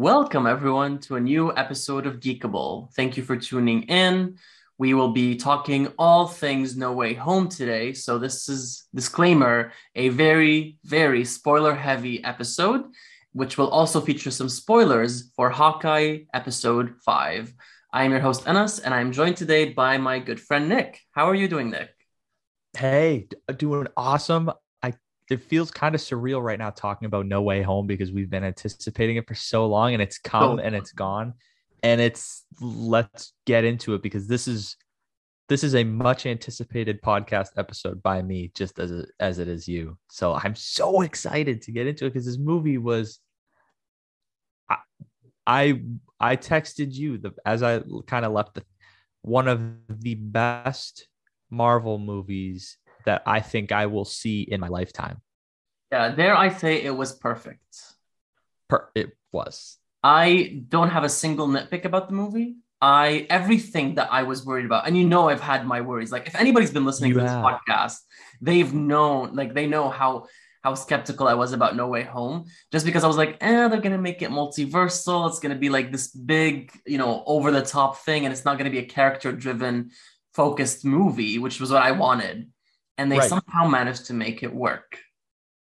Welcome, everyone, to a new episode of Geekable. Thank you for tuning in. We will be talking all things No Way Home today. So, this is disclaimer a very, very spoiler heavy episode, which will also feature some spoilers for Hawkeye episode five. I am your host, Enas, and I'm joined today by my good friend Nick. How are you doing, Nick? Hey, doing awesome it feels kind of surreal right now talking about No Way Home because we've been anticipating it for so long and it's come oh. and it's gone. And it's let's get into it because this is this is a much anticipated podcast episode by me just as a, as it is you. So I'm so excited to get into it because this movie was I I, I texted you the as I kind of left the one of the best Marvel movies that I think I will see in my lifetime. Yeah, there I say it was perfect. Per- it was. I don't have a single nitpick about the movie. I everything that I was worried about, and you know, I've had my worries. Like if anybody's been listening you to have. this podcast, they've known, like they know how how skeptical I was about No Way Home, just because I was like, eh, they're gonna make it multiversal. It's gonna be like this big, you know, over the top thing, and it's not gonna be a character driven, focused movie, which was what I wanted and they right. somehow managed to make it work.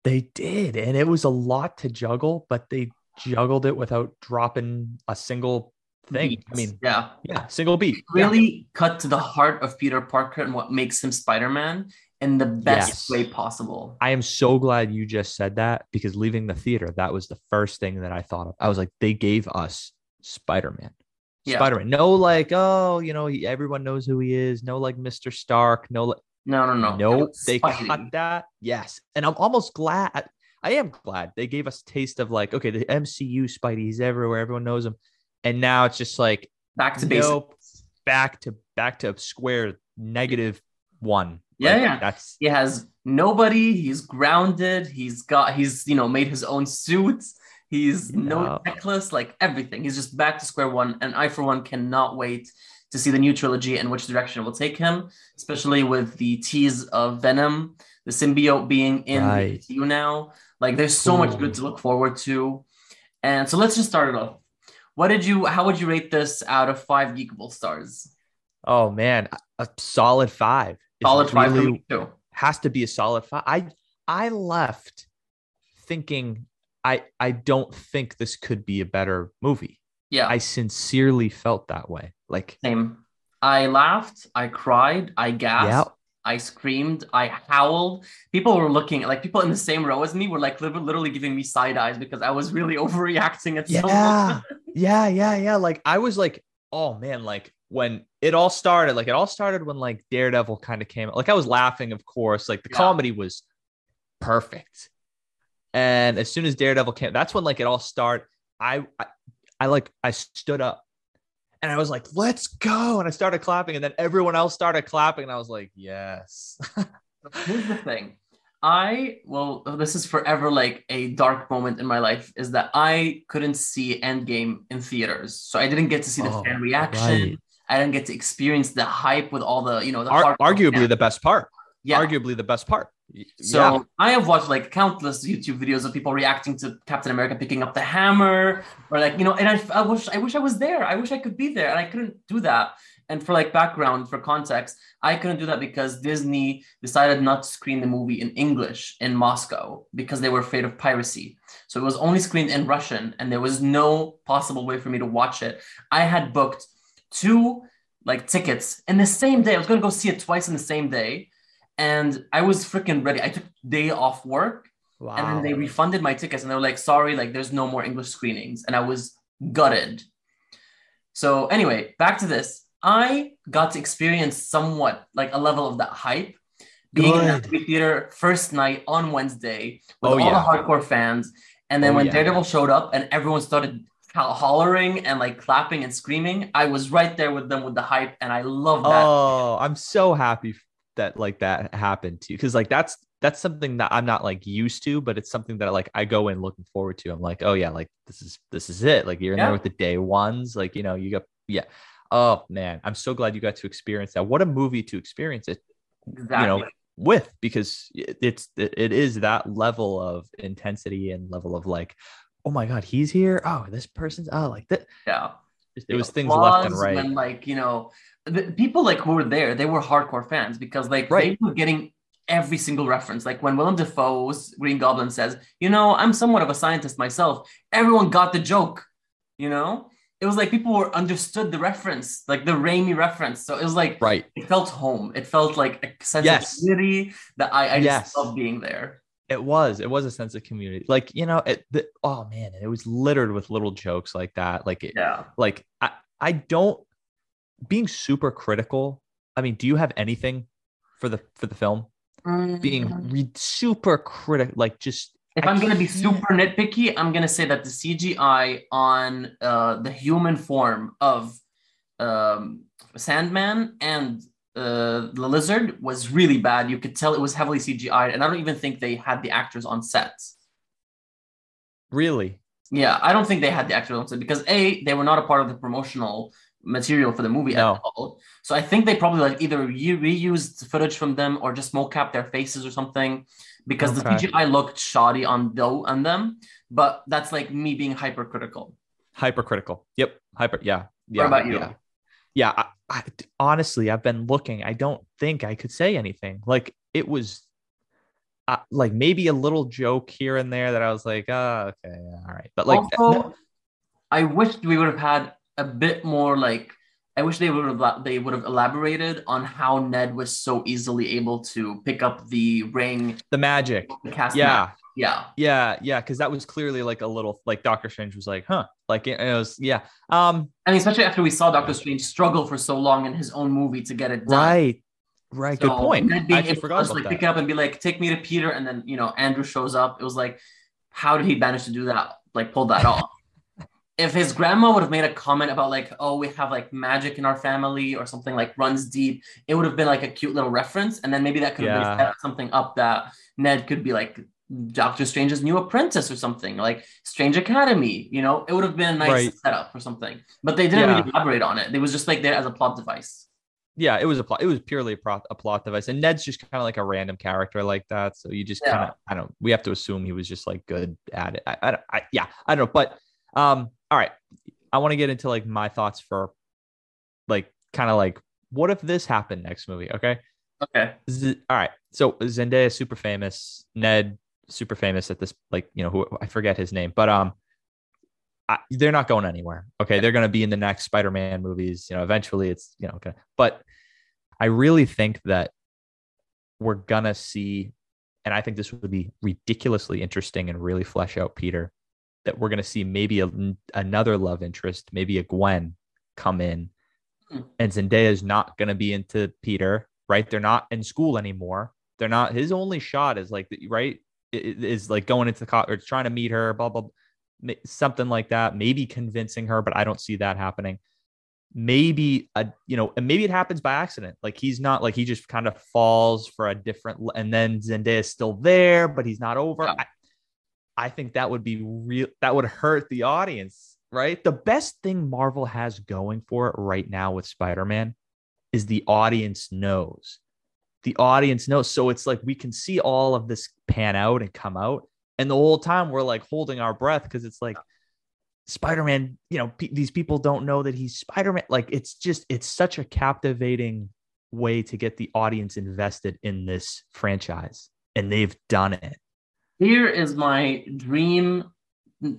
They did, and it was a lot to juggle, but they juggled it without dropping a single thing. Beat. I mean, yeah, yeah, single beat. Really yeah. cut to the heart of Peter Parker and what makes him Spider-Man in the best yes. way possible. I am so glad you just said that because leaving the theater, that was the first thing that I thought of. I was like, they gave us Spider-Man. Yeah. Spider-Man. No, like, oh, you know, he, everyone knows who he is. No, like Mr. Stark. No, like, no, no, no. Nope. They cut that. Yes. And I'm almost glad. I am glad they gave us a taste of like, okay, the MCU Spidey, he's everywhere. Everyone knows him. And now it's just like back to nope, basics. Back to back to square negative one. Yeah, like, yeah. That's he has nobody. He's grounded. He's got he's you know made his own suits. He's yeah. no necklace, like everything. He's just back to square one. And I, for one, cannot wait to see the new trilogy and which direction it will take him, especially with the tease of Venom, the symbiote being in right. the MCU now. Like there's so Ooh. much good to look forward to. And so let's just start it off. What did you how would you rate this out of five geekable stars? Oh man, a solid five. Solid five really, too. Has to be a solid five. I I left thinking I I don't think this could be a better movie. Yeah. I sincerely felt that way. Like same. I laughed, I cried, I gasped, yeah. I screamed, I howled. People were looking like people in the same row as me were like literally giving me side eyes because I was really overreacting at yeah. yeah, yeah, yeah. Like I was like, oh man, like when it all started, like it all started when like Daredevil kind of came. Like I was laughing, of course. Like the yeah. comedy was perfect. And as soon as Daredevil came, that's when like it all started. I, I I like I stood up and I was like, let's go. And I started clapping, and then everyone else started clapping, and I was like, yes. Here's the thing. I well, this is forever like a dark moment in my life is that I couldn't see Endgame in theaters, so I didn't get to see the oh, fan reaction. Right. I didn't get to experience the hype with all the you know the Ar- arguably the best part. Yeah. Arguably the best part. So yeah. I have watched like countless YouTube videos of people reacting to Captain America picking up the hammer, or like you know, and I, I wish I wish I was there. I wish I could be there, and I couldn't do that. And for like background, for context, I couldn't do that because Disney decided not to screen the movie in English in Moscow because they were afraid of piracy. So it was only screened in Russian, and there was no possible way for me to watch it. I had booked two like tickets in the same day. I was going to go see it twice in the same day and I was freaking ready. I took day off work, wow. and then they refunded my tickets, and they were like, "Sorry, like there's no more English screenings," and I was gutted. So anyway, back to this. I got to experience somewhat like a level of that hype being Good. in the theater first night on Wednesday with oh, all yeah. the hardcore fans. And then oh, when yeah. Daredevil showed up and everyone started hollering and like clapping and screaming, I was right there with them with the hype, and I love that. Oh, I'm so happy that like that happened to you because like that's that's something that I'm not like used to, but it's something that like I go in looking forward to. I'm like, oh yeah, like this is this is it. Like you're in yeah. there with the day ones, like you know, you got yeah. Oh man, I'm so glad you got to experience that. What a movie to experience it, exactly. you know, with because it's it is that level of intensity and level of like oh my god, he's here. Oh, this person's oh like that. Yeah. It was things left and right. When like you know, the people like who were there, they were hardcore fans because like Right. they were getting every single reference. Like when Willem Dafoe's Green Goblin says, "You know, I'm somewhat of a scientist myself," everyone got the joke. You know, it was like people were understood the reference, like the Raimi reference. So it was like right. it felt home. It felt like a sense Yes. of community that I, I Yes. just love being there. It was. It was a sense of community. Like, you know, it the, oh man, it was littered with little jokes like that. Like it Yeah. like I, I don't being super critical. I mean, do you have anything for the for the film? Being re- super critical, like just If I I'm gonna be super nitpicky, I'm gonna say that the CGI on uh, the human form of um, Sandman and uh, the lizard was really bad. You could tell it was heavily CGI, and I don't even think they had the actors on set. really Yeah, I don't think they had the actors on set because a they were not a part of the promotional material for the movie No. at all. So I think they probably like either re- reused footage from them or just mocap their faces or something because the CGI looked shoddy on though on them. But that's like me being hypercritical. hypercritical. Yep, hyper. Yeah, yeah. What about you? Yeah, yeah. I, I, honestly, I've been looking. I don't think I could say anything. Like it was, uh, like maybe a little joke here and there that I was like, oh, okay, all right. But like, also, I wish we would have had a bit more like. I wish they would have they would have elaborated on how Ned was so easily able to pick up the ring, the magic. the cast. Yeah, match. yeah. yeah, yeah. Because that was clearly like a little like Doctor Strange was like, huh, like it, it was, yeah. Um, I mean, especially after we saw Doctor Strange struggle for so long in his own movie to get it done. right, right. Good So, point. Ned I being actually able forgot just, about like that. pick it up and be like, "Take me to Peter," and then you know Andrew shows up. It was like, how did he manage to do that? Like pull that off? If his grandma would have made a comment about like, "Oh, we have like magic in our family" or something like runs deep, it would have been like a cute little reference, and then maybe that could have Yeah. set something up that Ned could be like Doctor Strange's new apprentice or something like Strange Academy. You know, it would have been a nice Right. setup or something. But they didn't Yeah. really elaborate on it. It was just like there as a plot device. yeah, it was a plot. It was purely a plot, a plot device, and Ned's just kind of like a random character like that. So you just Yeah. kind of, I don't. We have to assume he was just like good at it. I, I, don't- I yeah, I don't know. But um, all right, I want to get into like my thoughts for, like, kind of like, what if this happened next movie? Okay, Okay. Z- all right. So Zendaya super famous. Ned super famous at this, like you know, who I forget his name, but um, I, they're not going anywhere. Okay, they're going to be in the next Spider-Man movies. You know, eventually it's you know, gonna, but I really think that we're gonna see, and I think this would be ridiculously interesting and really flesh out Peter. That we're gonna see maybe a, another love interest, maybe a Gwen, come in, Hmm. and Zendaya is not gonna be into Peter. Right? They're not in school anymore. They're not. His only shot is like right is like going into the co- or trying to meet her. Blah blah. ma- Something like that. Maybe convincing her, but I don't see that happening maybe a you know and maybe it happens by accident like he's not like he just kind of falls for a different and then Zendaya is still there but he's not over Yeah. I, I think that would be real that would hurt the audience right? The best thing Marvel has going for it right now with Spider-Man is the audience knows. The audience knows. So it's like we can see all of this pan out and come out. And the whole time we're like holding our breath because it's like Spider-Man, you know, these people don't know that he's Spider-Man. Like it's just it's such a captivating way to get the audience invested in this franchise. And they've done it. Here is my dream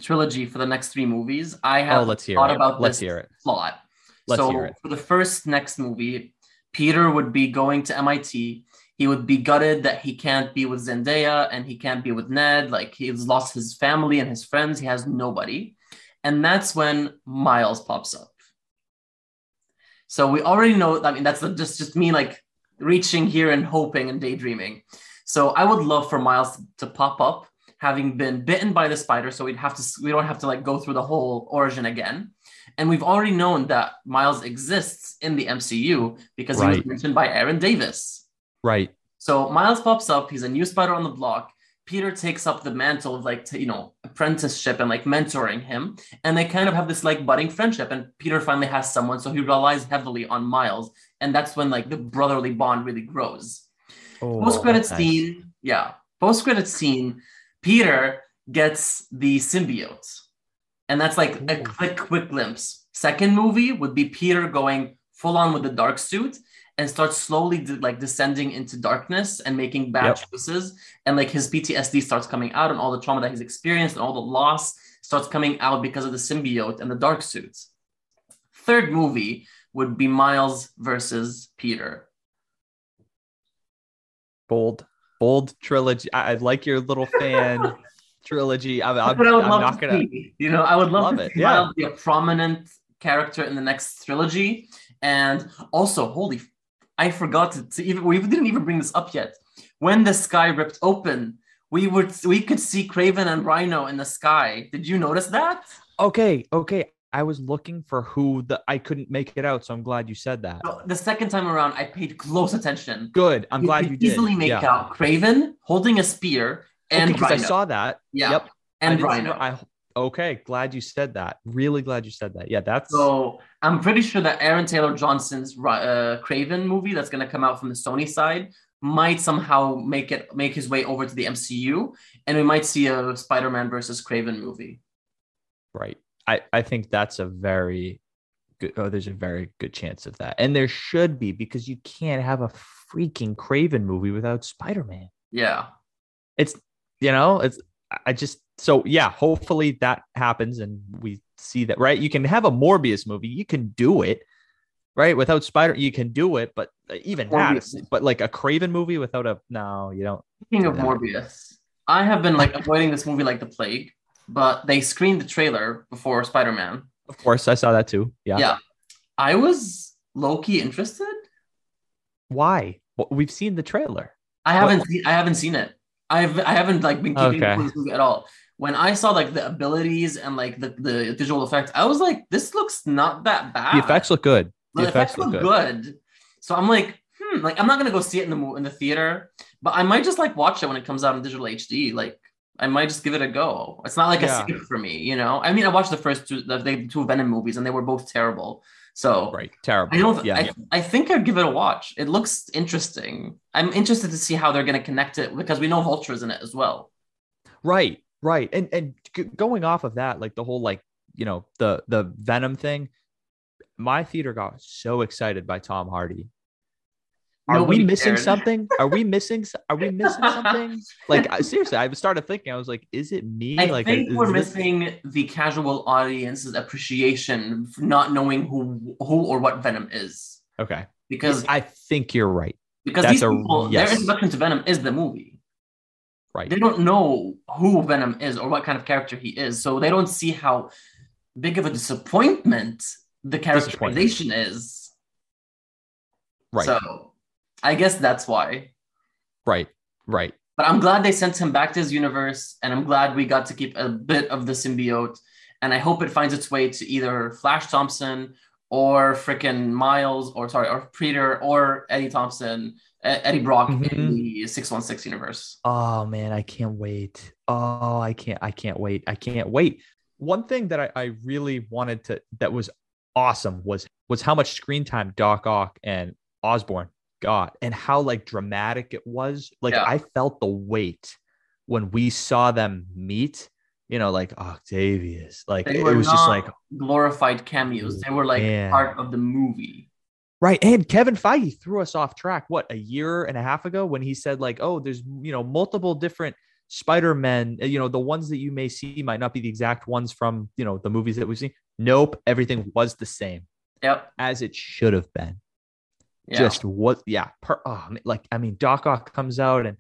trilogy for the next three movies. I have Oh, let's hear thought it. about Let's this hear it. plot. Let's so hear it. for the first next movie, Peter would be going to MIT. He would be gutted that he can't be with Zendaya and he can't be with Ned. Like he's lost his family and his friends. He has nobody. And that's when Miles pops up. So we already know. I mean, that's just just me like reaching here and hoping and daydreaming. So I would love for Miles to pop up, having been bitten by the spider. So we'd have to we don't have to like go through the whole origin again. And we've already known that Miles exists in the MCU because he was Right. mentioned by Aaron Davis. Right. So Miles pops up. He's a new spider on the block. Peter takes up the mantle of like t- you know apprenticeship and like mentoring him, and they kind of have this like budding friendship. And Peter finally has someone, so he relies heavily on Miles, and that's when like the brotherly bond really grows. Oh, Post credit nice. scene, yeah. Post credit scene. Peter gets the symbiote. And that's like a quick, quick glimpse. Second movie would be Peter going full on with the dark suit and starts slowly de- like descending into darkness and making bad Yep. choices. And like his PTSD starts coming out and all the trauma that he's experienced and all the loss starts coming out because of the symbiote and the dark suits. Third movie would be Miles versus Peter. Bold, bold trilogy. I, I like your little fan trilogy. I'm, I'm, I I'm not gonna. see. You know, I would love, Love to it, see yeah. Be a prominent character in the next trilogy. And also, holy, I forgot to, to even we didn't even bring this up yet. When the sky ripped open, we would we could see Kraven and Rhino in the sky. Did you notice that? Okay, okay. I was looking for who the I couldn't make it out, so I'm glad you said that. The second time around, I paid close attention. Good. I'm glad could you did. easily make yeah. out Kraven holding a spear and because Rhino. I saw that. yeah, Yep. And didn't Rhino. I okay. Glad you said that. Really glad you said that. Yeah, that's So I'm pretty sure that Aaron Taylor Johnson's uh, Kraven movie that's going to come out from the Sony side might somehow make it make his way over to the MCU, and we might see a Spider-Man versus Kraven movie. right. I I think that's a very good. Oh, there's a very good chance of that, and there should be because you can't have a freaking Kraven movie without Spider-Man. Yeah, It's you know it's I just so yeah. Hopefully that happens and we see that right. You can have a Morbius movie. You can do it. Right, without Spider, you can do it, but uh, even that, Morbius. is- but like a Kraven movie without a no, you don't. speaking of Yeah. Morbius, I have been like avoiding this movie like the plague, but they screened the trailer before Spider-Man. Of course, I saw that too. Yeah. Yeah, I was low key interested. Why? Well, we've seen the trailer. I haven't seen I haven't seen it. I've I haven't like been keeping Okay. at all. When I saw like the abilities and like the, the visual effects, I was like, this looks not that bad. The effects look good. The The effects, effects look look good. So I'm like, hmm, like I'm not gonna go see it in the in the theater, but I might just like watch it when it comes out in digital HD. Like I might just give it a go. It's not like Yeah. a skip for me, you know. I mean, I watched the first two the, two Venom movies, and they were both terrible. So Right. Terrible. I don't. yeah. I, I think I'd give it a watch. It looks interesting. I'm interested to see how they're going to connect it because we know Vulture's in it as well. Right. Right. And and g- going off of that, like the whole like you know the the Venom thing, my theater got so excited by Tom Hardy. Are we missing something? Are we missing? Are we missing something? Like I- seriously, I started thinking. I was like, is it me? I like think we're this- missing the casual audience's appreciation for not knowing who who or what Venom is Okay. because I think you're right. because that's these a- people yes. their introduction to Venom is the movie. Right. They don't know who Venom is or what kind of character he is, so they don't see how big of a disappointment the characterization is. Right. So I guess that's why. right. Right. But I'm glad they sent him back to his universe, and I'm glad we got to keep a bit of the symbiote. And I hope it finds its way to either Flash Thompson or frickin' Miles, or sorry, or Peter or Eddie Thompson, Eddie Brock in Mhm. the 616 universe. Oh man, I can't wait. Oh, I can't, I can't wait. I can't wait. One thing that I, I really wanted to that was awesome was was how much screen time Doc Ock and Osborn got and how like dramatic it was. Like Yeah. I felt the weight when we saw them meet, you know, like Octavius. Like it was just like glorified cameos. They were like Man. part of the movie. Right. And Kevin Feige threw us off track, what, a year and a half ago when he said, like, oh, there's, you know, multiple different Spider-Men, uh, you know, the ones that you may see might not be the exact ones from, you know, the movies that we've seen. Nope. Everything was the same Yep. as it should have been. Yeah. Just what, yeah. Per, oh, like, I mean, Doc Ock comes out and,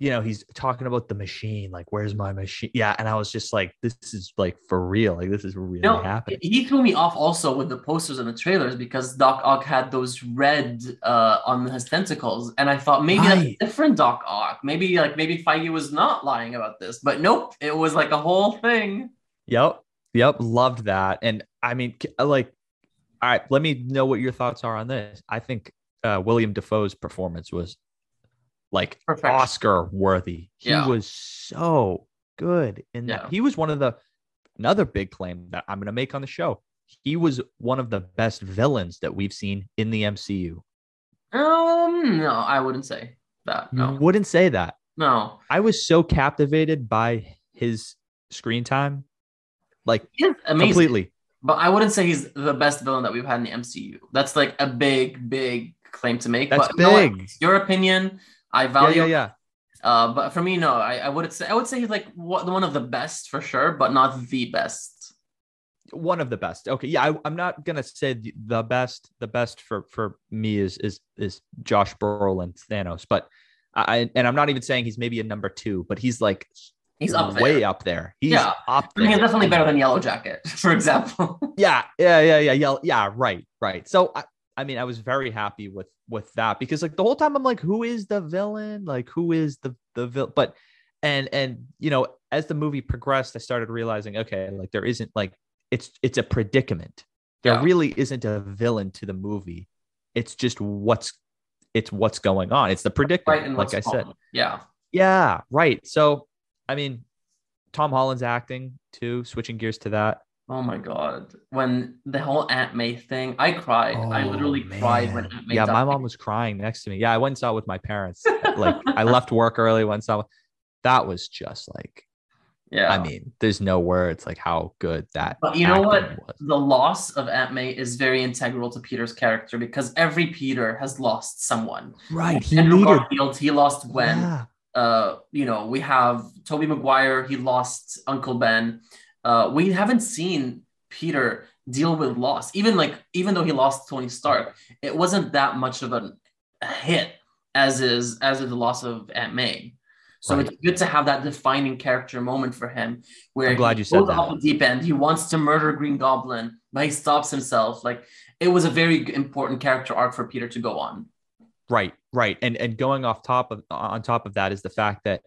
you know, he's talking about the machine, like, where's my machine? Yeah. And I was just like, this is like for real. Like, this is really No, happening. he threw me off also with the posters and the trailers because Doc Ock had those red uh, on his tentacles, and I thought maybe that's a different Doc Ock. Maybe like maybe Feige was not lying about this, but nope, it was like a whole thing. Yep. Yep. Loved that. And I mean, like, all right, let me know what your thoughts are on this. I think uh, William Dafoe's performance was like Perfection. Oscar worthy. He Yeah. was so good that. Yeah. He was one of the, another big claim that I'm going to make on the show. He was one of the best villains that we've seen in the MCU. Um, no, I wouldn't say that. You No, wouldn't say that. no. I was so captivated by his screen time, like completely. But I wouldn't say he's the best villain that we've had in the MCU. That's like a big, big claim to make. That's but you know what? big. Your opinion. I value. yeah, yeah. Uh, but for me, no. I, I would say I would say he's like one of the best for sure, but not the best. One of the best. Okay, yeah, I, I'm not gonna say the, the best. The best for for me is is is Josh Brolin Thanos, but I and I'm not even saying he's maybe a number two, but he's like He's up there. way up there. He's Yeah. up I mean, he's definitely better than Yellow Jacket, for example. Yeah, yeah, yeah, yeah, yeah, yeah. Right, right. So I, I mean, I was very happy with with that because like the whole time I'm like, who is the villain? Like, who is the the villain? But and and you know, as the movie progressed, I started realizing, okay, like there isn't like it's it's a predicament. There Yeah. really isn't a villain to the movie. It's just what's it's what's going on. It's the predicament, right, like I said. Yeah. Yeah, right. So, I mean, Tom Holland's acting too. Switching gears to that. Oh my god. When the whole Aunt May thing, I cried. I oh, literally Oh, cried when. Aunt May Yeah, died. my mom was crying next to me. Yeah, I went and saw it with my parents. like I left work early, went and saw. That was just like, Yeah. I mean, there's no words like how good that. But you know what? was. The loss of Aunt May is very integral to Peter's character because every Peter has lost someone. Right, he needed. Garfield, he lost Gwen. Yeah, Uh, you know, we have Tobey Maguire, he lost Uncle Ben. Uh, we haven't seen Peter deal with loss. Even like, even though he lost Tony Stark, it wasn't that much of a, a hit as is as is the loss of Aunt May. So Right. it's good to have that defining character moment for him where I'm glad he you said goes that. off the deep end. He wants to murder Green Goblin, but he stops himself. Like it was a very important character arc for Peter to go on. right, right. And and going off top of on top of that is the fact that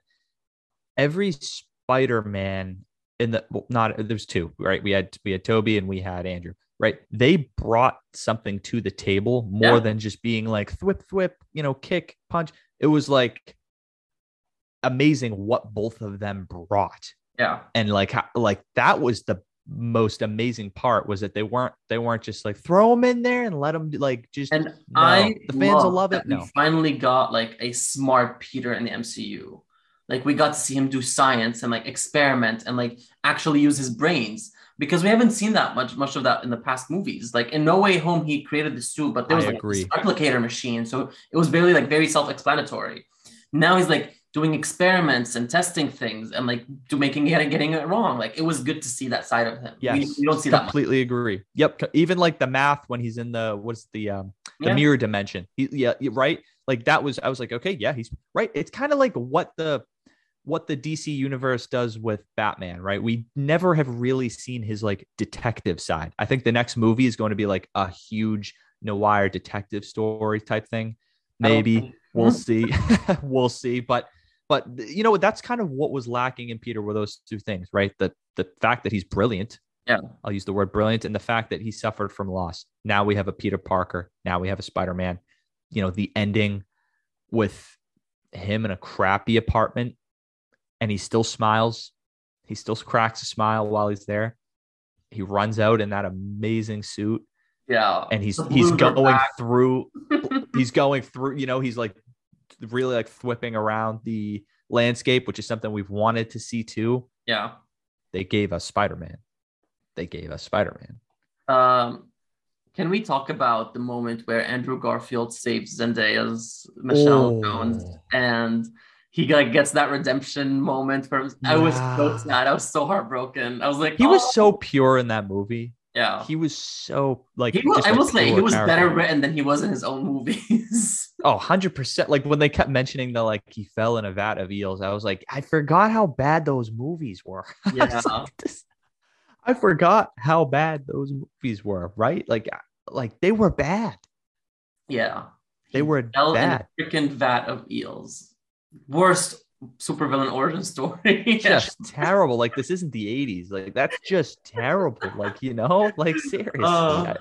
every Spider-Man in the well, not there's two, right? We had we had Tobey and we had Andrew, right? They brought something to the table more Yeah. than just being like thwip thwip, you know, kick, punch. It was like amazing what both of them brought. Yeah. And like how, like that was the most amazing part was that they weren't they weren't just like throw them in there and let them like just And no. I the fans will love it. No. We finally got like a smart Peter in the MCU. Like we got to see him do science and like experiment and like actually use his brains because we haven't seen that much much of that in the past movies. Like in No Way Home, he created the suit, but there was I like agree. this replicator machine, so it was barely like very self-explanatory. Now he's like doing experiments and testing things and like do making it and getting it wrong. Like it was good to see that side of him. Yes, we, we don't see that completely agree. Yep, even like the math when he's in the what's the um the Yeah. mirror dimension. He, yeah, right. Like that was I was like, okay, yeah, he's right. It's kind of like what the what the DC universe does with Batman, right? We never have really seen his like detective side. I think the next movie is going to be like a huge noir detective story type thing. Maybe we'll see. we'll see. But but you know that's kind of what was lacking in Peter were those two things, right? The the fact that he's brilliant. Yeah. I'll use the word brilliant, and the fact that he suffered from loss. Now we have a Peter Parker. Now we have a Spider Man. You know the ending with him in a crappy apartment, and he still smiles. He still cracks a smile while he's there. He runs out in that amazing suit Yeah. and he's he's going back. through he's going through you know he's like really like thwipping around the landscape which is something we've wanted to see too yeah. they gave us spider-man they gave us spider-man Um, can we talk about the moment where Andrew Garfield saves Zendaya's Michelle Oh. Jones and he like gets that redemption moment for I was so sad. I was so heartbroken. I was like, he was "Oh." so pure in that movie yeah. he was so like He was, I will say he was character. better written than he was in his own movies. oh 100% like when they kept mentioning the like he fell in a vat of eels i was like i forgot how bad those movies were I Yeah. like, this- I forgot how bad those movies were right like like they were bad yeah. They He were fell bad. in a freaking vat of eels. Worst supervillain origin story. just terrible. Like this isn't the '80s. Like that's just terrible. Like you know, like seriously. Uh. I-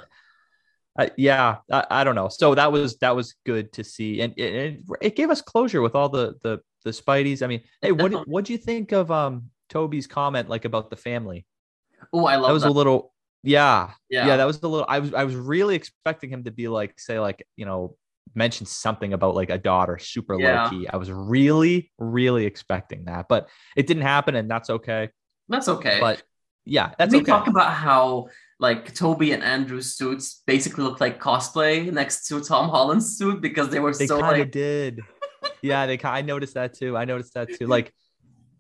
I- yeah, I, I don't know. So that was that was good to see, and it, it, it gave us closure with all the the the Spideys. I mean, hey, what what do you think of um Tobey's comment like about the family? Oh, I love That was that. a little, yeah, yeah. yeah, That was a little. I was I was really expecting him to be like, say, like you know, mentioned something about like a daughter super Yeah. low key. I was really, really expecting that, but it didn't happen, and that's okay. That's okay. But yeah, that's we okay. talk about how like Tobey and Andrew's suits basically look like cosplay next to Tom Holland's suit because they were they so like did. Yeah, they. I noticed that too. I noticed that too. Like,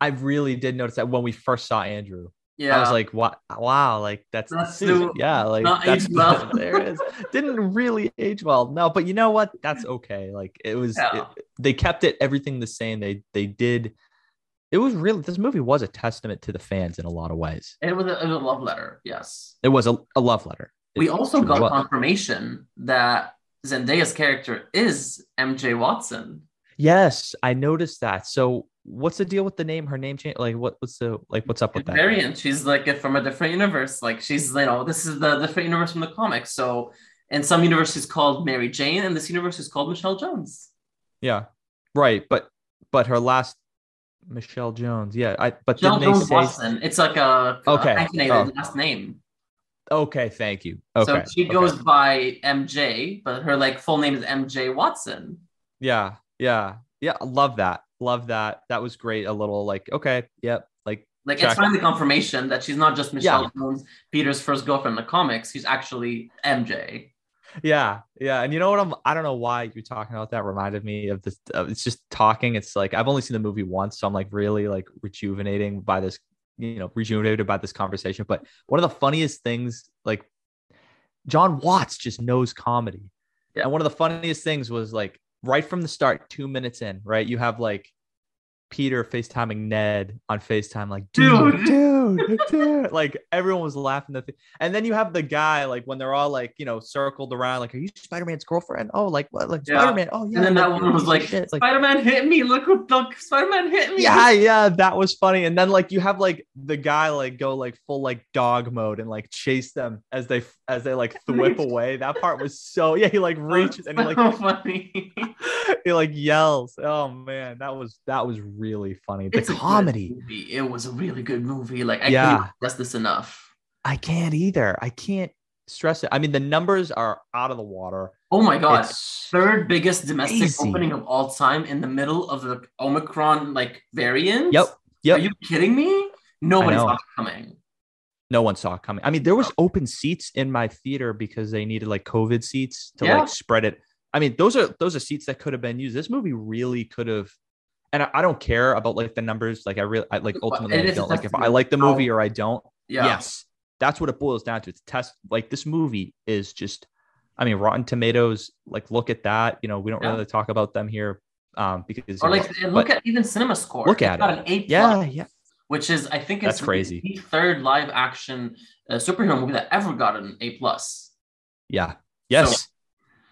I really did notice that when we first saw Andrew. Yeah. I was like, "Wow, wow!" Like that's, the That's suit. still yeah, like that's well. there is. Didn't really age well. No, but you know what? That's okay. Like it was. Yeah. it- they kept it everything the same. They they did. It was really this movie was a testament to the fans in a lot of ways. it was a, it was a love letter. Yes. It was a, a love letter. We It also got confirmation that Zendaya's character is MJ Watson. Yes, I noticed that. So what's the deal with the name? Her name change? Like what? What's the like? What's up with that? variant. She's like from a different universe. Like she's you know this is the different universe from the comics. So and some universe she's called Mary Jane, and this universe is called Michelle Jones. Yeah, right. But but her last Michelle Jones. Yeah, I. But Michelle Jones say? Watson. It's like a Okay. hyphenated Oh. last name. Okay, thank you. Okay, so she okay. goes by MJ, but her like full name is MJ Watson. Yeah, yeah, yeah. I Love that. Love that. That was great. A little like okay, yep. Like Like it's finally confirmation that she's not just Michelle Jones, Peter's first girlfriend in the comics. She's actually MJ. yeah, yeah. And you know what? I'm. I don't know why you're talking about that. Reminded me of this. Uh, it's just talking. It's like I've only seen the movie once, so I'm like really like rejuvenating by this. You know, rejuvenated by this conversation. But one of the funniest things, like John Watts, just knows comedy. Yeah. And one of the funniest things was like right from the start, two minutes in, right? You have like Peter FaceTiming Ned on FaceTime, like, dude, dude, dude. Like everyone was laughing at the and then you have the guy, like when they're all like, you know, circled around, like, are you Spider-Man's girlfriend? Oh, like what like Yeah. Spider-Man? Oh, yeah. and then that like, one was like, shit. like Spider-Man hit me. Look, who- look, Spider-Man hit me. yeah, yeah, that was funny. And then like you have like the guy like go like full like dog mode and like chase them as they as they like whip away. That part was so yeah, he like reaches and he like so funny. he like yells. Oh man, that was that was really funny. The It's comedy. It was a really good movie. Like I Yeah. can't stress this enough. I can't either. I can't stress it. I mean, the numbers are out of the water. Oh my god. It's Third biggest domestic crazy. opening of all time in the middle of the Omicron like variant. Yep. Yep. Are you kidding me? Nobody saw it coming. no one saw it coming. I mean, there was open seats in my theater because they needed like COVID seats to Yeah. like spread it. I mean, those are those are seats that could have been used. This movie really could have. And I, I don't care about like the numbers. Like I really, I like ultimately, I don't like if I like the how- movie or I don't. Yeah. Yes, that's what it boils down to. It's a test. Like this movie is just. I mean, Rotten Tomatoes. Like, look at that. You know, we don't Yeah. really talk about them here, um, because Or you know, like look at even Cinema Score. Look at got it. an A yeah, plus, yeah. which is I think That's it's crazy. the third live action uh, superhero movie that ever got an A plus. Yeah. Yes.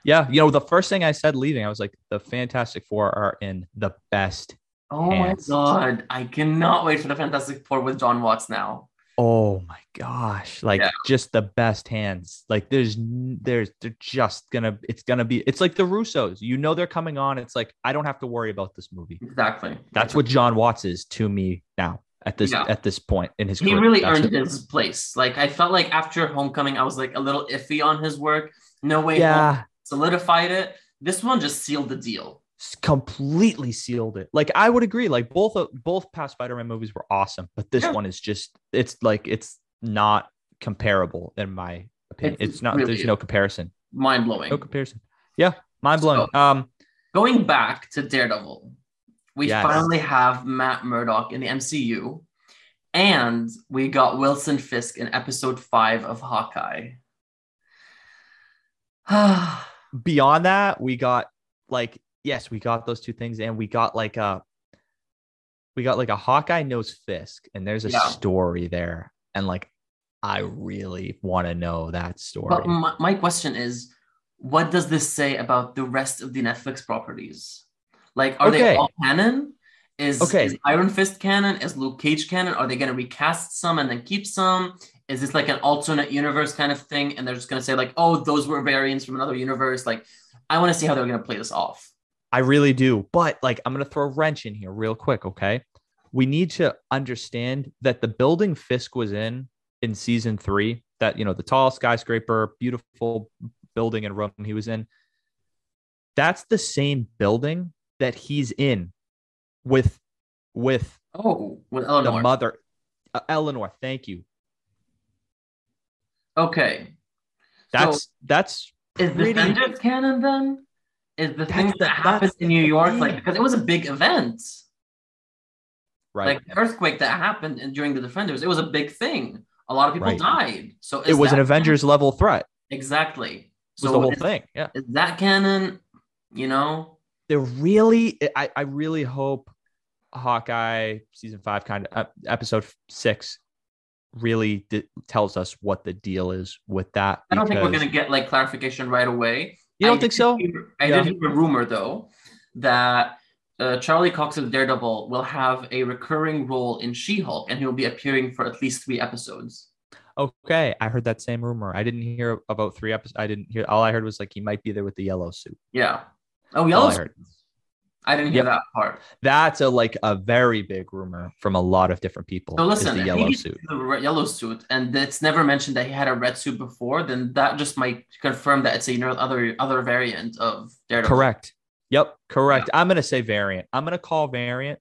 Yeah. You know, the first thing I said leaving, I was like, the Fantastic Four are in the best. Oh Hands. my god! I cannot wait for the Fantastic Four with John Watts now. Oh my gosh. Like Yeah. just the best hands. Like there's there's they're just gonna it's gonna be it's like the Russos. You know they're coming on. It's like I don't have to worry about this movie. Exactly. That's what John Watts is to me now at this Yeah. at this point in his career. he career. really That's earned it. his place. Like I felt like after Homecoming, I was like a little iffy on his work. No way. Home Yeah. Solidified it. This one just sealed the deal. completely sealed it. Like I would agree. Like both both past Spider-Man movies were awesome, but this Yeah. one is just it's like it's not comparable in my opinion. It's It's, not. really- There's no comparison. Mind blowing. No comparison. Yeah, mind blowing. um, Going back to Daredevil, we Yes. finally have Matt Murdock in the MCU, and we got Wilson Fisk in episode five of Hawkeye. beyond that, we got like yes, we got those two things, and we got like a we got like a Hawkeye knows Fisk, and there's a Yeah. story there, and like I really want to know that story. but my, my question is, what does this say about the rest of the Netflix properties? Like, are they all canon? Is, Okay. is Iron Fist canon? Is Luke Cage canon? Are they going to recast some and then keep some? Is this like an alternate universe kind of thing? And they're just going to say like, oh, those were variants from another universe. Like, I want to see how they're going to play this off. I really do. But like, I'm going to throw a wrench in here real quick. Okay. We need to understand that the building Fisk was in in season three, that, you know, the tall skyscraper, beautiful building and room he was in, That's the same building that he's in with with Oh, with the Eleanor. mother uh, Eleanor. Thank you. Okay. That's that's Is pretty- Defenders canon then? Is the That's thing that happened that's in New York like because it was a big event, right. like the earthquake that happened in- during the Defenders, it was a big thing. A lot of people Right. died. So it was an Avengers level threat. canon? exactly. Was So the whole is, thing. Yeah. is that canon? You know, They're really I, I really hope Hawkeye season five kind of uh, episode six really di- tells us what the deal is with that. I don't think we're gonna get like clarification right away. You don't I think so? hear- I Yeah. did hear a rumor though that uh, Charlie of Daredevil will have a recurring role in She-Hulk, and he'll be appearing for at least three episodes. Okay, I heard that same rumor. I didn't hear about three episodes. I didn't hear. All I heard was like he might be there with the yellow suit. Yeah. Oh, yellow. Heard. I didn't hear Yep. that part. That's a like a very big rumor from a lot of different people. So listen, the yellow suit. the yellow suit, and it's never mentioned that he had a red suit before, then that just might confirm that it's a you know, other other variant of Daredevil. Correct. Yep. Correct. I'm gonna say variant. I'm gonna call variant.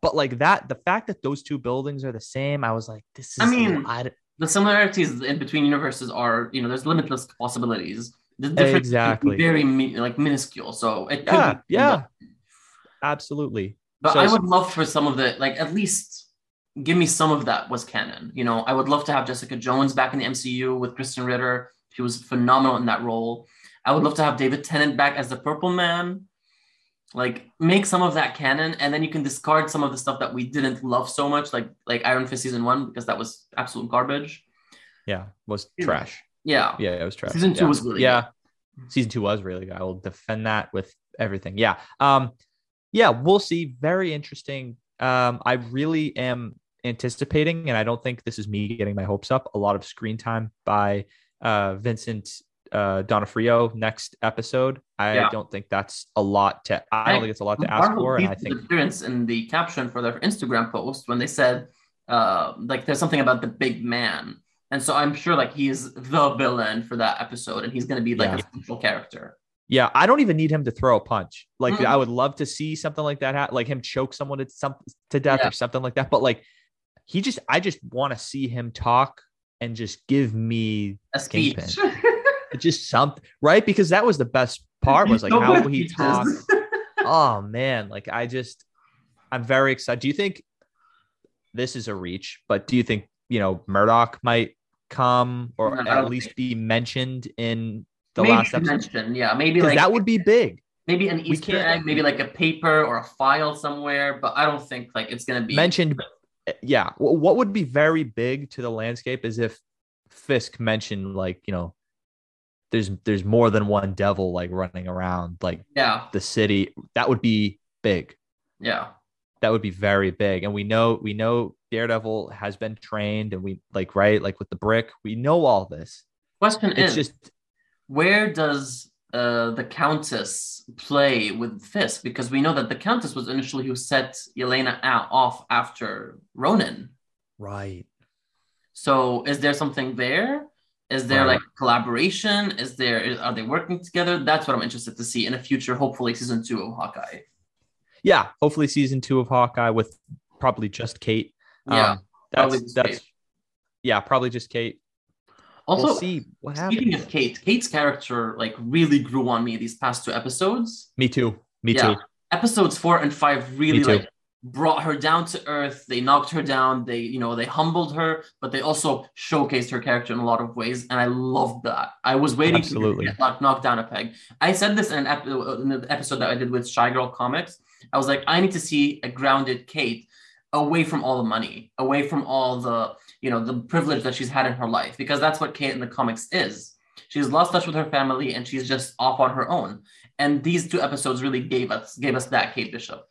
But like that, the fact that those two buildings are the same, I was like, this is. I mean, I, The similarities in between universes are, you know, there's limitless possibilities. The difference Exactly. very like minuscule. So it could yeah, yeah, absolutely. But So- I would love for some of the like at least give me some of that was canon. You know, I would love to have Jessica Jones back in the MCU with Krysten Ritter. She was phenomenal in that role. I would love to have David Tennant back as the Purple Man. Like make some of that canon, and then you can discard some of the stuff that we didn't love so much, like like Iron Fist season one, because that was absolute garbage. Yeah, was trash. Yeah, Yeah, it was trash. Season two yeah. was really yeah. Season two was really good. I will defend that with everything. Yeah. Um, yeah, we'll see. Very interesting. Um, I really am anticipating, and I don't think this is me getting my hopes up. A lot of screen time by uh Vincent uh D'Onofrio next episode. I Yeah. don't think that's a lot to I I- don't think it's a lot to ask Marvel for. And I think appearance in the caption for their Instagram post when they said, uh, like there's something about the big man, and so I'm sure like he's the villain for that episode, and he's gonna be like Yeah. a central character. Yeah, I don't even need him to throw a punch. Like Mm. I would love to see something like that, ha- like him choke someone to some to death Yeah. or something like that. But like, he just, I just want to see him talk and just give me A speech. Just something, right? Because that was the best part was like So how good he talked. oh man, like I just, I'm very excited. Do you think this is a reach? But do you think you know Murdock might come or at least be mentioned in the maybe last episode? yeah, maybe like that would be big. maybe an Easter egg, maybe like a paper or a file somewhere, but I don't think like it's gonna be mentioned eh, yeah. What would be very big to the landscape is if fisk mentioned like you know there's there's more than one devil like running around like Yeah, the city. That would be big. Yeah, that would be very big. And we know we know daredevil has been trained and we like right like with the brick we know all this. Question it's is, just where does uh, the Countess play with Fisk? Because we know that the Countess was initially who set Yelena out, off after Ronin. right So is there something there? Is there Right. like collaboration? Is there are they working together? That's what I'm interested to see in a future, hopefully season two of Hawkeye. yeah hopefully season two of hawkeye with probably just kate Yeah, Um, that's that's Kate. yeah probably just kate Also, we'll see what happens speaking of Kate, Kate's character like really grew on me these past two episodes. me too. Me Yeah. too. Episodes four and five really like brought her down to earth. They knocked her down. They you know they humbled her but they also showcased her character in a lot of ways and i loved that. I was waiting Absolutely. to get knocked down a peg. I said this in an ep- in the episode that i did with shy girl comics. I was like i need to see a grounded kate away from all the money away from all the you know the privilege that she's had in her life because that's what kate in the comics is she's lost touch with her family and she's just off on her own and these two episodes really gave us gave us that Kate Bishop.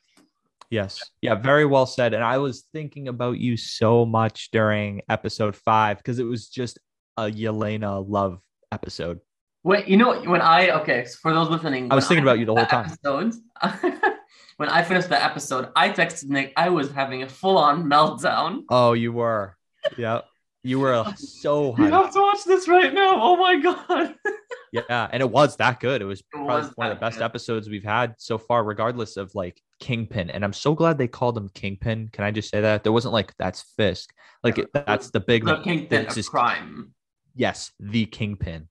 Yes. Yeah, very well said. And I was thinking about you so much during episode five because it was just a Yelena love episode. Wait, you know when I okay so for those listening, I was thinking about you the whole time. Episode, when I finished that episode, I texted Nick. I was having a full on meltdown. Oh, you were. Yeah. You were uh, so You have to watch this right now. Oh my god. Yeah, and it was that good. It was probably was one of the best good. episodes we've had so far, regardless of like Kingpin. And I'm so glad they called him Kingpin. Can I just say that there wasn't like that's Fisk, like Yeah, it, that's the big The kingpin of crime. Yes, the Kingpin.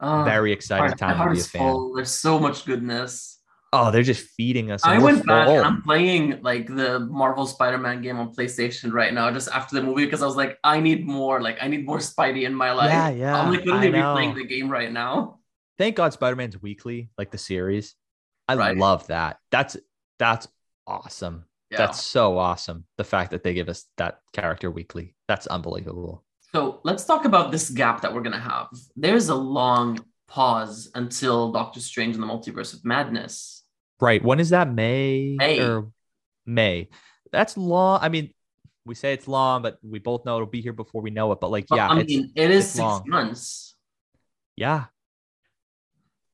Oh, Very exciting time to be a fan. full. There's so much goodness. Oh, they're just feeding us. I went back and I'm playing like the Marvel Spider-Man game on PlayStation right now, just after the movie, because I was like, I need more. Like, I need more Spidey in my life. Yeah, yeah, I'm like literally replaying the game right now. Thank God Spider-Man's weekly, like the series. I Right. love that. That's that's awesome. Yeah. That's so awesome. The fact that they give us that character weekly. That's unbelievable. So let's talk about this gap that we're gonna have. There's a long pause until Doctor Strange and the Multiverse of Madness. Right. When is that? May, May. or May? That's long. I mean, we say it's long, but we both know it'll be here before we know it. But like, yeah, I mean, it is six long. months. yeah,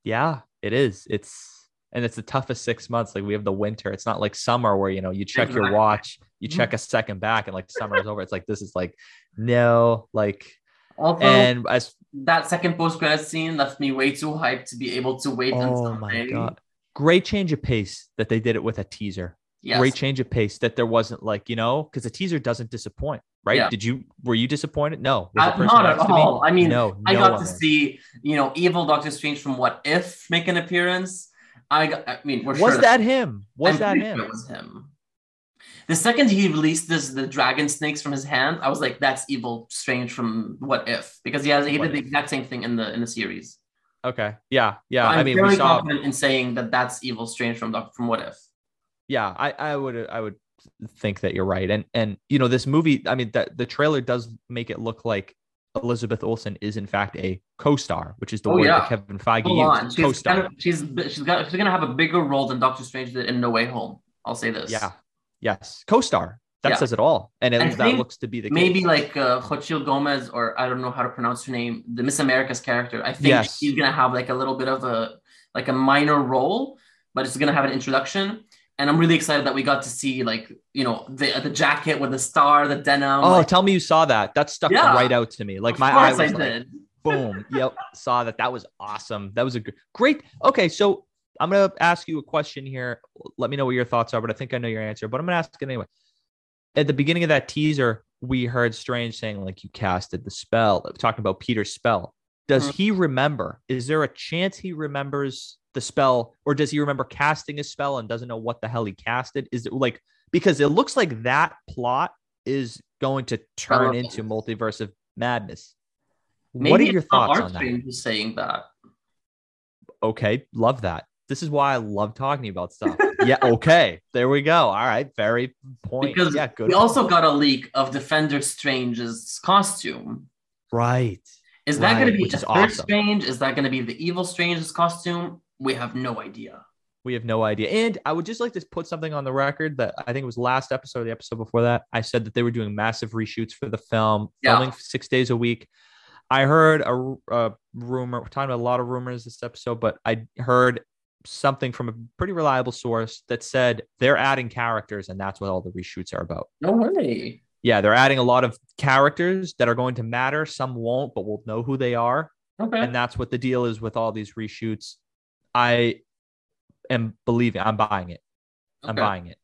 yeah, it is. It's and it's the toughest six months. Like we have the winter. It's not like summer where you know you check your watch, you Mhm. check a second back, and like summer is over. It's like this is like no, like Although and as that second post credit scene left me way too hyped to be able to wait until oh my May. god, great change of pace that they did it with a teaser. Yes. great change of pace that there wasn't like you know because the teaser doesn't disappoint right Yeah. did you were you disappointed no Uh, not at to me? all. I mean, no I no got to see, you know, evil Doctor Strange from What If make an appearance. I got, I mean, we're was sure that him was I'm that sure him It was him. The second he released this, the dragon snakes from his hand, I was like, "That's evil Strange from What If," because he has he What did the exact same thing in the in the series. Okay. Yeah. Yeah. I'm i mean very we saw confident in saying that that's evil Strange from from What If. yeah. I i would i would think that you're right. And and you know this movie i mean that the trailer does make it look like elizabeth olsen is in fact a co-star which is the Oh, word yeah. that kevin feige Hold on, she's co-star. kind of, she's she's got she's gonna have a bigger role than Doctor Strange did in No Way Home. I'll say this. yeah. Yes. Co-star that Yeah. says it all and least that looks to be the case. Maybe case. like uh, Xochitl Gomez, or I don't know how to pronounce her name, the Miss America's character. I think Yes. she's gonna have like a little bit of a like a minor role, but it's gonna have an introduction. And I'm really excited that we got to see like you know the the jacket with the star, the denim. oh like, tell me you saw that that stuck Yeah. right out to me like of my eye course was I like did. boom yep saw that that was awesome that was a gr- great okay so i'm gonna ask you a question here let me know what your thoughts are but i think i know your answer but i'm gonna ask it anyway at the beginning of that teaser we heard strange saying like you casted the spell talking about peter's spell does Mhm. he remember is there a chance he remembers the spell or does he remember casting a spell and doesn't know what the hell he casted is it like because it looks like that plot is going to turn Relevant. into multiverse of madness what are your thoughts on that? Who's saying that. Okay, love that. This is why I love talking about stuff. yeah, okay. There we go. All right, very point. Because yeah, good. we also got a leak of Defender Strange's costume. right. Is that going to be which the is awesome. Strange? Is that going to be the evil Strange's costume? We have no idea. We have no idea. And I would just like to put something on the record that I think it was last episode, or the episode before that. I said that they were doing massive reshoots for the film, Yeah. filming six days a week. I heard a, a rumor, we're talking about a lot of rumors this episode, but I heard something from a pretty reliable source that said they're adding characters and that's what all the reshoots are about. No way. yeah, they're adding a lot of characters that are going to matter. Some won't, but we'll know who they are. Okay. And that's what the deal is with all these reshoots. I am believing, I'm buying it. I'm buying it.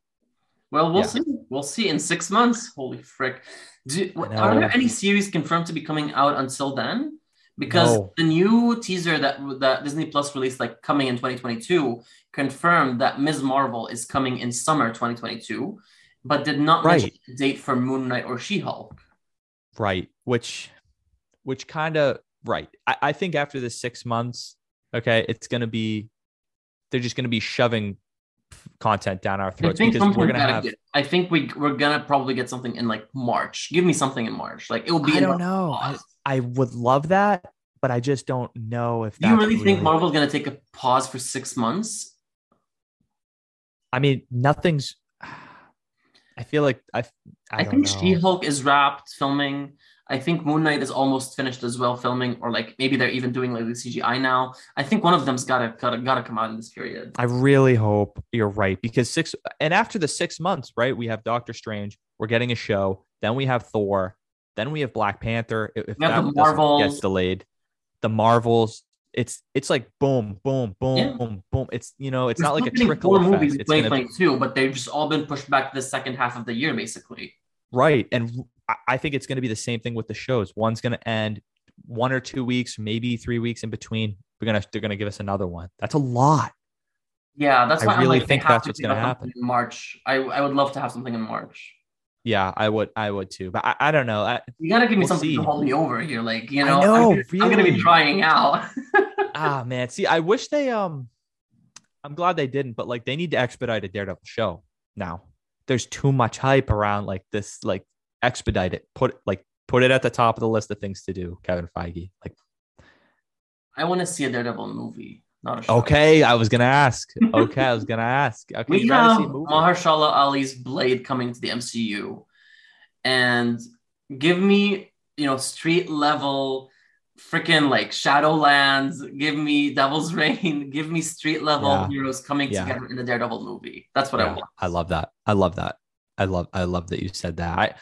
Well, we'll Yeah. see. We'll see in six months. Holy frick! Do, are there any series confirmed to be coming out until then? Because No. the new teaser that that Disney Plus released, like coming in 2022, confirmed that Ms. Marvel is coming in summer 2022, but did not mention a date for Moon Knight or She-Hulk. Right. Which, which kind of, right. I, I think after the six months, okay, it's going to be, they're just going to be shoving content down our throats because we're going to have, get- I think we we're gonna probably get something in like March. Give me something in March. Like it will be. I don't know. I. I would love that, but I just don't know if you that's really think Marvel's gonna take a pause for six months? I mean, nothing's. I feel like I. I, I, think. She-Hulk is wrapped filming. I think Moon Knight is almost finished as well filming, or like maybe they're even doing like the CGI now. I think one of them's gotta gotta gotta come out in this period. I really hope you're right because six and after the six months, right? We have Doctor Strange. We're getting a show. Then we have Thor. Then we have Black Panther. If if We have that the doesn't Marvels. gets delayed, the Marvels. It's it's like boom, boom, boom, Yeah. boom, boom. It's you know, it's We're not like a trickle four effect. movies in It's gonna be 2022, but they've just all been pushed back to the second half of the year, basically. right, and I- I think it's going to be the same thing with the shows. One's going to end one or two weeks, maybe three weeks in between. We're gonna they're gonna give us another one. That's a lot. Yeah, that's I really like, think that's to what's gonna happen. in March. I, I would love to have something in March. Yeah, I would, I would too. But I, I don't know. I, You gotta give me We'll something see. to hold me over here, like you I know. know, I'm, gonna- I'm gonna be trying out. ah man see i wish they um i'm glad they didn't but like they need to expedite a daredevil show now there's too much hype around like this like expedite it put like put it at the top of the list of things to do kevin feige like I want to see a Daredevil movie, not a show. okay i was gonna ask okay i was gonna ask okay We have see a movie? Mahershala Ali's Blade coming to the MCU, and give me you know street level, freaking like Shadowlands. Give me Devil's Reign. Give me street level Yeah. heroes coming Yeah. together in a Daredevil movie. That's what I want. I love that i love that i love i love that you said that i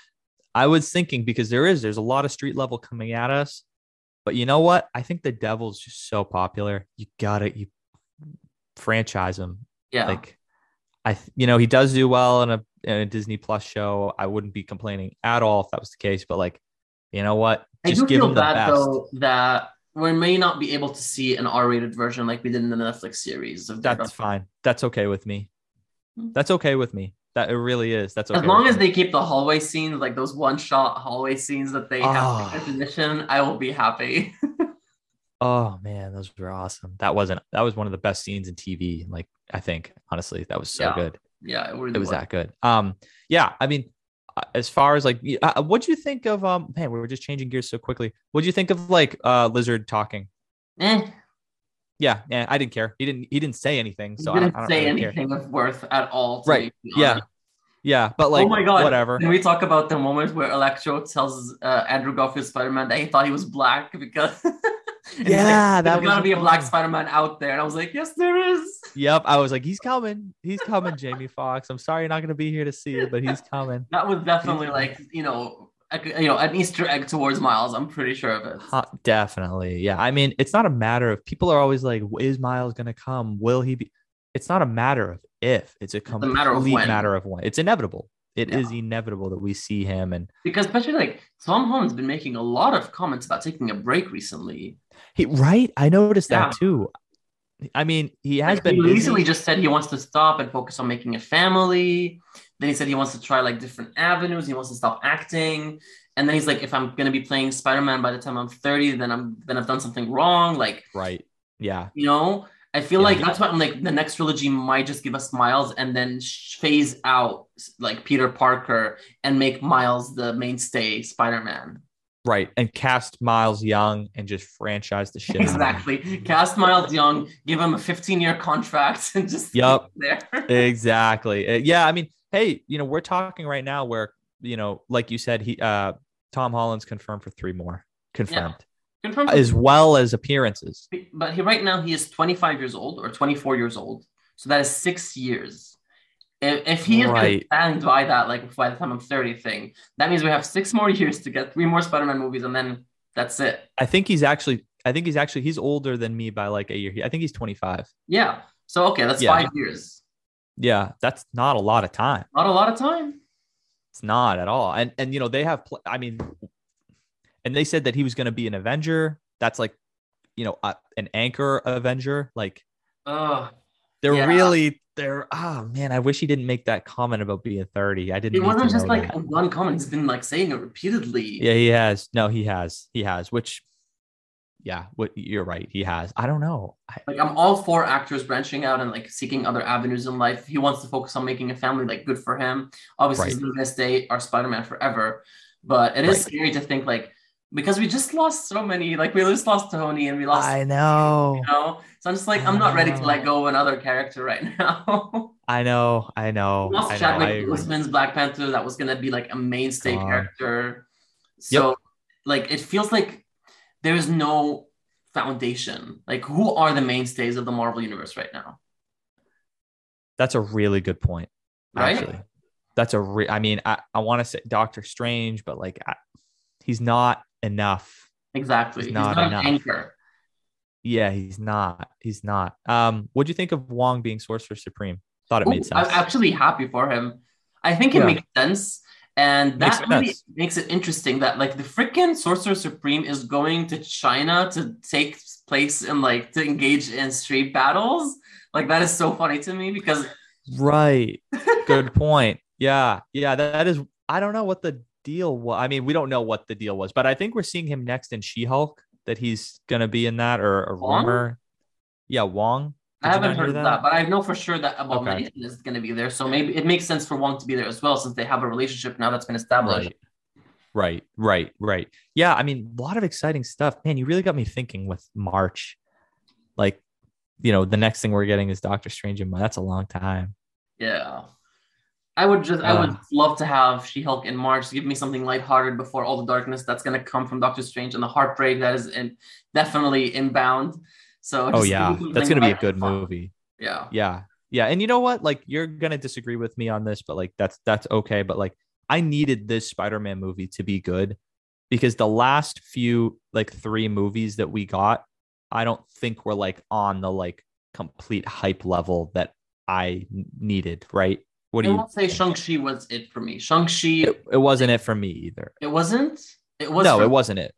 i was thinking because there is there's a lot of street level coming at us but you know what? I think the devil's just so popular. You gotta you franchise him. Yeah. like i you know he does do well in a, in a disney plus show. I wouldn't be complaining at all if that was the case but like you know what? I just do give feel him the bad best. though that we may not be able to see an R-rated version like we did in the Netflix series of that's fine. That's okay with me. Hmm. that's okay with me that it really is. That's okay. as long as they keep the hallway scenes, like those one-shot hallway scenes that they have Ah. in definition, I will be happy. oh man those were awesome. That wasn't that was one of the best scenes in tv like i think honestly. That was so Yeah. good. Yeah, it, really it was that good. Um yeah i mean uh, as far as like uh, what'd you think of um man we were just changing gears so quickly. What'd you think of like uh lizard talking? Eh, yeah yeah i didn't care he didn't he didn't say anything he so I didn't don't, I don't say really care. anything of worth at all. to Right. Yeah. yeah but like oh my god! whatever Can we talk about the moment where Electro tells uh, Andrew Garfield Spider-Man that he thought he was black because Yeah, like, that there's gotta be a black. Spider-Man out there, and I was like, yes, there is. yep i was like he's coming he's coming jamie Foxx. i'm sorry you're not going to be here to see it but he's coming That was definitely like you know, you know, an Easter egg towards Miles. I'm pretty sure of it. Uh, definitely. Yeah. I mean, it's not a matter of people are always like, is Miles going to come? Will he be? It's not a matter of if, it's a complete matter of when. matter of when. It's inevitable. It Yeah. is inevitable that we see him. And Because especially like Tom Holland's been making a lot of comments about taking a break recently. he, right? I noticed Yeah. that too. I mean, he has Like, been he busy. recently just said he wants to stop and focus on making a family. Then he said he wants to try like different avenues. He wants to stop acting. And then he's like, if I'm gonna be playing Spider-Man by the time I'm 30, then I'm then I've done something wrong. Like, right. Yeah. you know, I feel Yeah. like that's why I'm like the next trilogy might just give us Miles and then phase out like Peter Parker and make Miles the mainstay Spider-Man. Right. And cast Miles Young and just franchise the shit. out of him. Exactly. Cast Miles Young, give him a 15 year contract, and just Yup. there. exactly. Uh, Yeah, I mean, hey, you know, we're talking right now where, you know, like you said, he uh Tom Holland's confirmed for three more. Confirmed. Confirmed. As well as appearances. But he right now he is 25 years old or 24 years old, so that is six years. If, if he is going Right. to stand by that, like by the time I'm 30 thing, that means we have six more years to get three more Spider-Man movies, and then that's it. I think he's actually I think he's actually he's older than me by like a year. I think he's 25. Yeah. So okay, that's Yeah. five years. Yeah, that's not a lot of time. Not a lot of time. It's not at all. And and you know, they have pl- I mean and they said that he was going to be an Avenger. That's like you know, uh, an anchor Avenger. Like Ugh. They're Yeah. really they're oh man, I wish he didn't make that comment about being 30. I didn't It wasn't just like that. one comment. He's been like saying it repeatedly. Yeah, he has. No, he has. He has, which yeah, what you're right. He has. I don't know. I, Like I'm all for actors branching out and like seeking other avenues in life. He wants to focus on making a family, like good for him. Obviously, Right. he's not gonna stay our Spider-Man forever. But it is Right. scary to think like because we just lost so many, like we just lost Tony and we lost I know. you know. So I'm just like I I'm not ready to let go of another character right now. I know. I know. we lost I Chadwick. Boseman's Black Panther that was gonna be like a mainstay Gone. character. So like it feels like there is no foundation. Like who are the mainstays of the Marvel universe right now? That's a really good point. Right? Actually, that's a re- I mean, I, I want to say Doctor Strange, but like, I, he's not enough. Exactly. He's He's not not, enough. an anchor. Yeah, he's not. He's not. Um, what do you think of Wong being Sorcerer Supreme? Thought it Ooh, made sense. I'm actually happy for him. I think it Yeah. makes sense. And Makes that really sense. makes it interesting that like the freaking Sorcerer Supreme is going to China to take place in like to engage in street battles. Like that is so funny to me because Right. Good point. Yeah. Yeah. That, that is, I don't know what the deal was. I mean, we don't know what the deal was, but I think we're seeing him next in She Hulk, that he's going to be in that or a Wong? rumor. Yeah. Wong. I Did you haven't heard of that? but I know for sure that Abomination is going to be there. So maybe it makes sense for Wong to be there as well, since they have a relationship now that's been established. Right. Right. Right. Right. Yeah. I mean, a lot of exciting stuff. Man, you really got me thinking with March. Like, you know, the next thing we're getting is Doctor Strange in. That's a long time. Yeah. I would just, I Uh. would love to have She Hulk in March. Give me something lighthearted before all the darkness that's going to come from Doctor Strange and the heartbreak that is in, definitely inbound. So, Oh, yeah. That's going to be a good fun. movie. Yeah. Yeah. Yeah. And you know what? Like you're gonna disagree with me on this, but like that's that's okay. But like I needed this Spider-Man movie to be good because the last few like three movies that we got, I don't think were like on the like complete hype level that I needed, right? What I do you won't say? Shang-Chi was it for me. Shang-Chi, it, it wasn't it for me either. it wasn't? It was no, it me. wasn't it.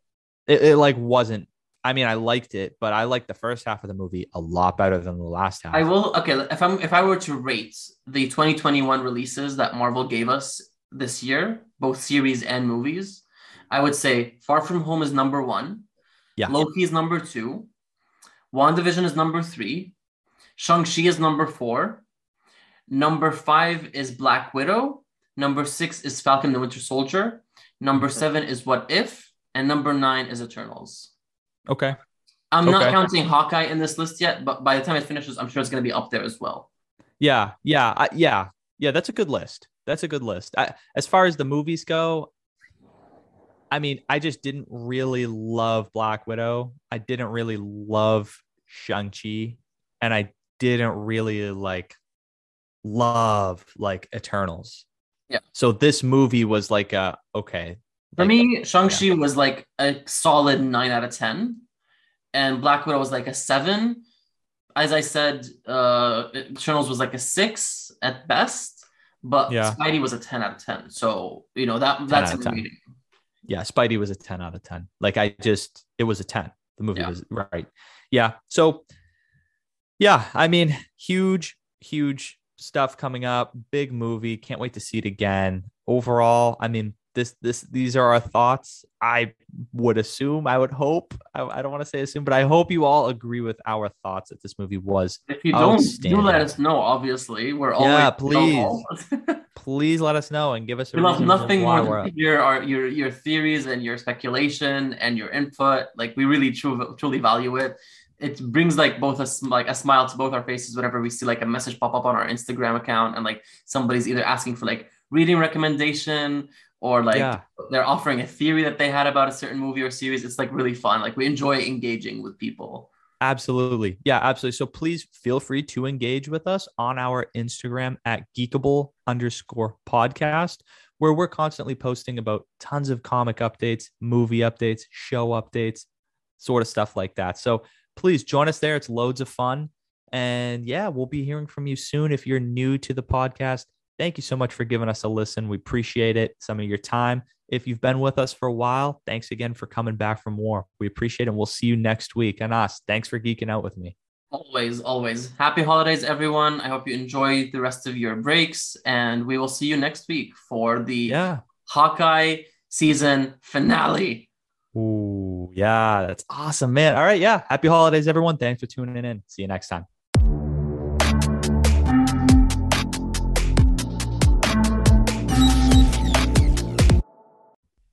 it. It like wasn't. I mean, I liked it, but I liked the first half of the movie a lot better than the last half. I will okay. If I'm if I were to rate the 2021 releases that Marvel gave us this year, both series and movies, I would say Far From Home is number one. Yeah. Loki is number two. WandaVision is number three. Shang-Chi is number four. Number five is Black Widow. Number six is Falcon the Winter Soldier. Number seven is What If. And number nine is Eternals. okay. I'm not counting Hawkeye in this list yet, but by the time it finishes, I'm sure it's going to be up there as well. Yeah, yeah, I, yeah, yeah. That's a good list. That's a good list. I, as far as the movies go, I mean, I just didn't really love Black Widow. I didn't really love Shang Chi, and I didn't really like love like Eternals. Yeah. So this movie was like a okay. For like, me, Shang-Chi was like a solid nine out of 10, and Black Widow was like a seven. As I said, uh, Eternals was like a six at best, but Yeah. Spidey was a 10 out of 10. So, you know, that that's out a rating. yeah, Spidey was a 10 out of 10. Like I just it was a 10. The movie Yeah. was right. Yeah. So yeah, I mean, huge, huge stuff coming up. Big movie. Can't wait to see it again. Overall, I mean, this this these are our thoughts. I would assume, I would hope. I, I don't want to say assume, but I hope you all agree with our thoughts that this movie was. If you don't, do let us know, obviously. We're always Yeah, Please, Please let us know and give us a we love nothing more than up. to hear our, your your theories and your speculation and your input. Like we really truly truly value it. It brings like both a sm- like a smile to both our faces whenever we see like a message pop up on our Instagram account and like somebody's either asking for like reading recommendation or like yeah. they're offering a theory that they had about a certain movie or series. It's like really fun. Like we enjoy engaging with people. Absolutely. Yeah, absolutely. So please feel free to engage with us on our Instagram at geekable underscore podcast, where we're constantly posting about tons of comic updates, movie updates, show updates, sort of stuff like that. So please join us there. It's loads of fun. And yeah, we'll be hearing from you soon. If you're new to the podcast, thank you so much for giving us a listen. We appreciate it, some of your time. If you've been with us for a while, thanks again for coming back for more. We appreciate it. And we'll see you next week. And us, thanks for geeking out with me. Always, always. Happy holidays, everyone. I hope you enjoy the rest of your breaks, and we will see you next week for the Yeah. Hawkeye season finale. Ooh, yeah, that's awesome, man. All right. Yeah. Happy holidays, everyone. Thanks for tuning in. See you next time.